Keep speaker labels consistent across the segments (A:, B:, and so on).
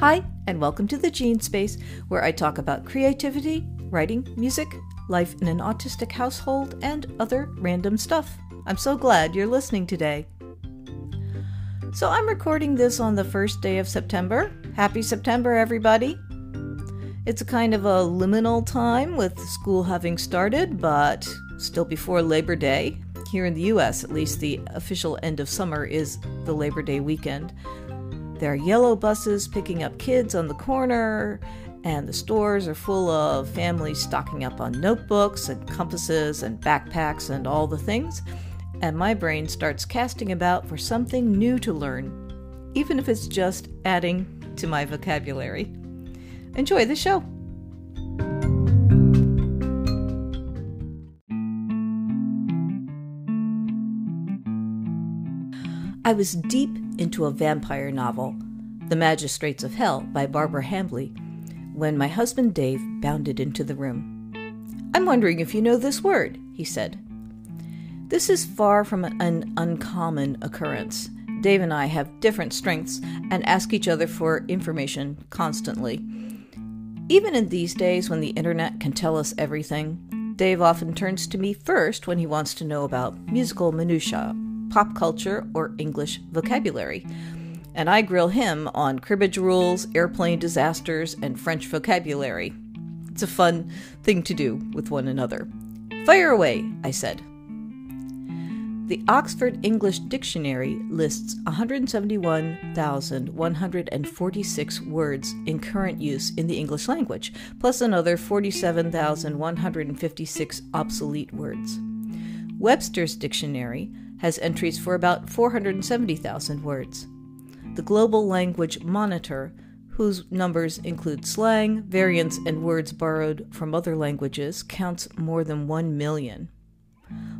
A: Hi, and welcome to the Jean Space, where I talk about creativity, writing, music, life in an autistic household, and other random stuff. I'm so glad you're listening today. So, I'm recording this on the first day of September. Happy September, everybody! It's a kind of a liminal time with school having started, but still before Labor Day. Here in the US, at least, the official end of summer is the Labor Day weekend. There are yellow buses picking up kids on the corner, and the stores are full of families stocking up on notebooks and compasses and backpacks and all the things. And my brain starts casting about for something new to learn, even if it's just adding to my vocabulary. Enjoy the show! I was deep into a vampire novel, The Magistrates of Hell by Barbara Hambly, when my husband Dave bounded into the room. I'm wondering if you know this word, he said. This is far from an uncommon occurrence. Dave and I have different strengths and ask each other for information constantly. Even in these days when the internet can tell us everything, Dave often turns to me first when he wants to know about musical minutiae pop culture, or English vocabulary. And I grill him on cribbage rules, airplane disasters, and French vocabulary. It's a fun thing to do with one another. Fire away, I said. The Oxford English Dictionary lists 171,146 words in current use in the English language, plus another 47,156 obsolete words. Webster's Dictionary has entries for about 470,000 words. The Global Language Monitor, whose numbers include slang, variants, and words borrowed from other languages, counts more than 1 million.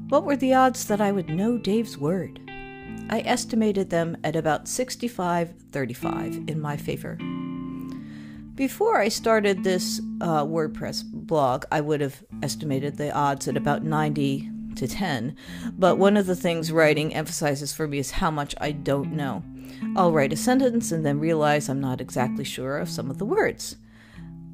A: What were the odds that I would know Dave's word? I estimated them at about 65 35 in my favor. Before I started this uh, WordPress blog, I would have estimated the odds at about 90 to 10. But one of the things writing emphasizes for me is how much I don't know. I'll write a sentence and then realize I'm not exactly sure of some of the words.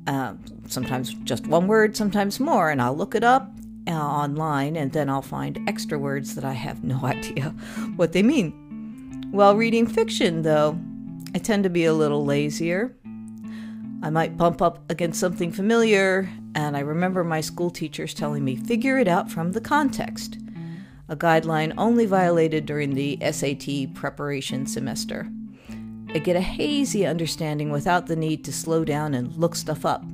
A: Uh, sometimes just one word, sometimes more, and I'll look it up uh, online and then I'll find extra words that I have no idea what they mean. While reading fiction, though, I tend to be a little lazier. I might bump up against something familiar and I remember my school teachers telling me, figure it out from the context, a guideline only violated during the SAT preparation semester. I get a hazy understanding without the need to slow down and look stuff up,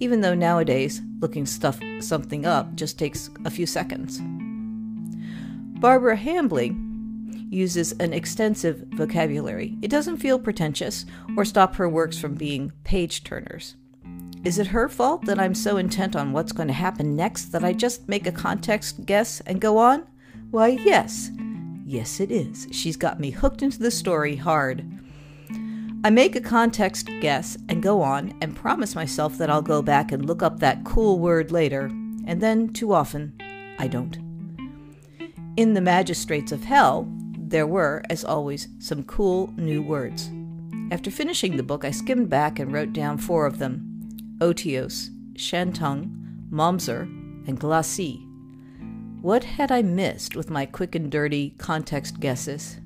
A: even though nowadays looking stuff something up just takes a few seconds. Barbara Hambly uses an extensive vocabulary. It doesn't feel pretentious or stop her works from being page turners. Is it her fault that I'm so intent on what's going to happen next that I just make a context guess and go on? Why, yes. Yes, it is. She's got me hooked into the story hard. I make a context guess and go on and promise myself that I'll go back and look up that cool word later, and then, too often, I don't. In The Magistrates of Hell, there were, as always, some cool new words. After finishing the book, I skimmed back and wrote down four of them Otiose, Shantung, Momser, and Glacis. What had I missed with my quick and dirty context guesses?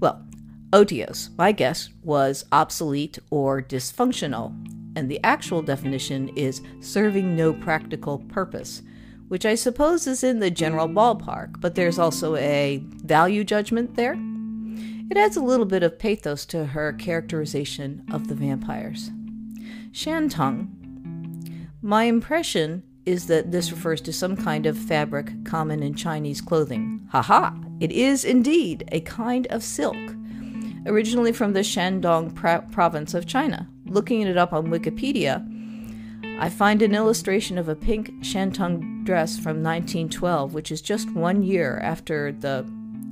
A: Well, otiose, my guess, was obsolete or dysfunctional, and the actual definition is serving no practical purpose, which I suppose is in the general ballpark, but there's also a value judgment there. It adds a little bit of pathos to her characterization of the vampires. Shantung. My impression is that this refers to some kind of fabric common in Chinese clothing. Haha! It is indeed a kind of silk, originally from the Shandong province of China. Looking it up on Wikipedia, I find an illustration of a pink Shantung dress from 1912, which is just one year after the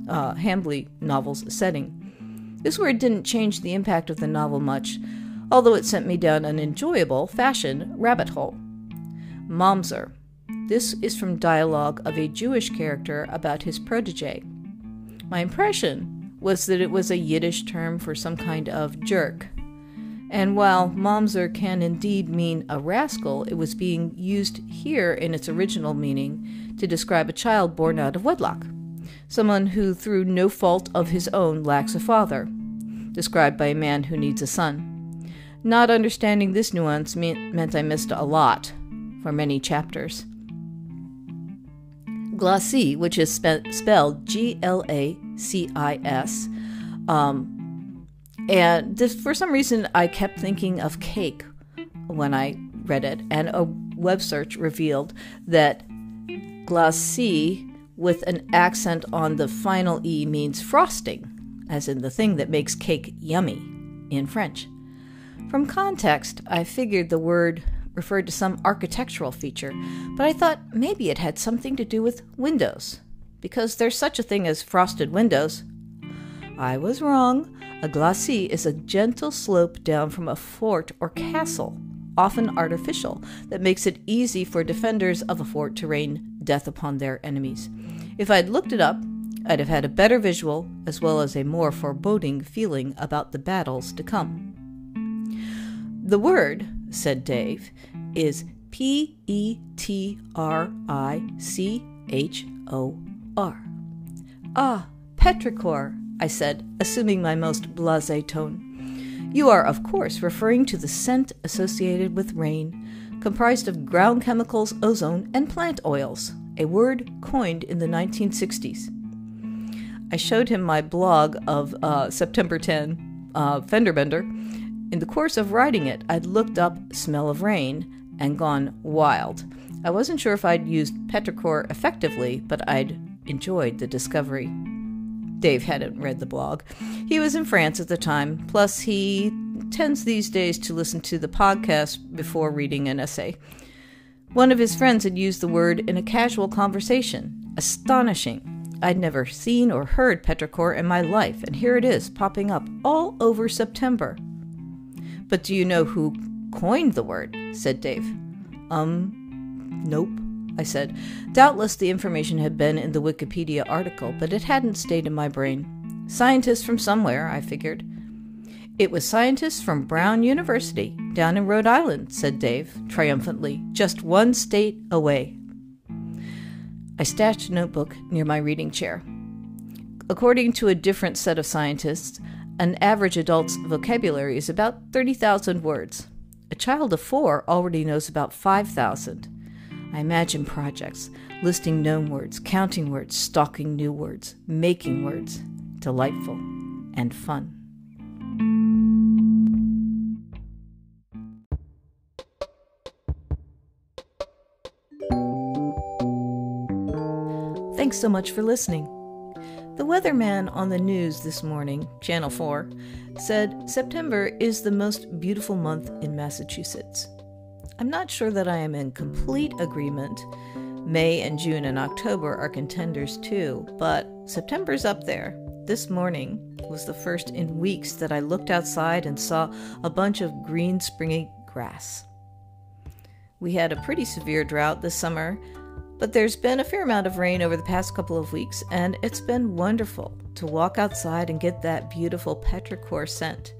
A: uh, Hambly novel's setting. This word didn't change the impact of the novel much, although it sent me down an enjoyable fashion rabbit hole. Momser. This is from dialogue of a Jewish character about his protege. My impression was that it was a Yiddish term for some kind of jerk. And while Momser can indeed mean a rascal, it was being used here in its original meaning to describe a child born out of wedlock, someone who, through no fault of his own, lacks a father, described by a man who needs a son. Not understanding this nuance meant I missed a lot for many chapters. Glacis, which is spe- spelled G L A C I S, um, and this, for some reason, I kept thinking of cake when I read it, and a web search revealed that glacis with an accent on the final E means frosting, as in the thing that makes cake yummy in French. From context, I figured the word referred to some architectural feature, but I thought maybe it had something to do with windows, because there's such a thing as frosted windows. I was wrong. A glacis is a gentle slope down from a fort or castle, often artificial, that makes it easy for defenders of a fort to rain death upon their enemies. If I'd looked it up, I'd have had a better visual as well as a more foreboding feeling about the battles to come. The word, said Dave, is P E T R I C H O R. Ah, petrichor, I said, assuming my most blase tone. You are, of course, referring to the scent associated with rain, comprised of ground chemicals, ozone, and plant oils, a word coined in the 1960s. I showed him my blog of uh, September 10, uh, Fenderbender. In the course of writing it, I'd looked up smell of rain and gone wild. I wasn't sure if I'd used petrichor effectively, but I'd enjoyed the discovery. Dave hadn't read the blog. He was in France at the time, plus, he tends these days to listen to the podcast before reading an essay. One of his friends had used the word in a casual conversation. Astonishing. I'd never seen or heard petrichor in my life, and here it is, popping up all over September. But do you know who coined the word? said Dave. Um, nope. I said. Doubtless the information had been in the Wikipedia article, but it hadn't stayed in my brain. Scientists from somewhere, I figured. It was scientists from Brown University, down in Rhode Island, said Dave, triumphantly, just one state away. I stashed a notebook near my reading chair. According to a different set of scientists, an average adult's vocabulary is about 30,000 words. A child of four already knows about 5,000. I imagine projects, listing known words, counting words, stalking new words, making words, delightful and fun. Thanks so much for listening. The weatherman on the news this morning, Channel 4, said September is the most beautiful month in Massachusetts. I'm not sure that I am in complete agreement. May and June and October are contenders too, but September's up there. This morning was the first in weeks that I looked outside and saw a bunch of green springy grass. We had a pretty severe drought this summer, but there's been a fair amount of rain over the past couple of weeks, and it's been wonderful to walk outside and get that beautiful petrichor scent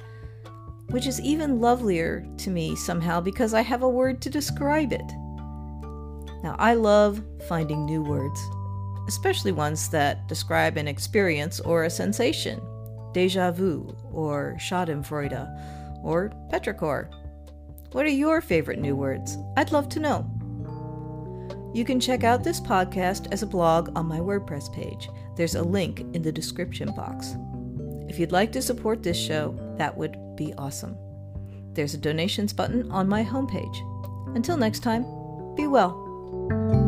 A: which is even lovelier to me somehow because I have a word to describe it. Now, I love finding new words, especially ones that describe an experience or a sensation deja vu, or Schadenfreude, or petrichor. What are your favorite new words? I'd love to know. You can check out this podcast as a blog on my WordPress page. There's a link in the description box. If you'd like to support this show, that would be awesome. There's a donations button on my homepage. Until next time, be well.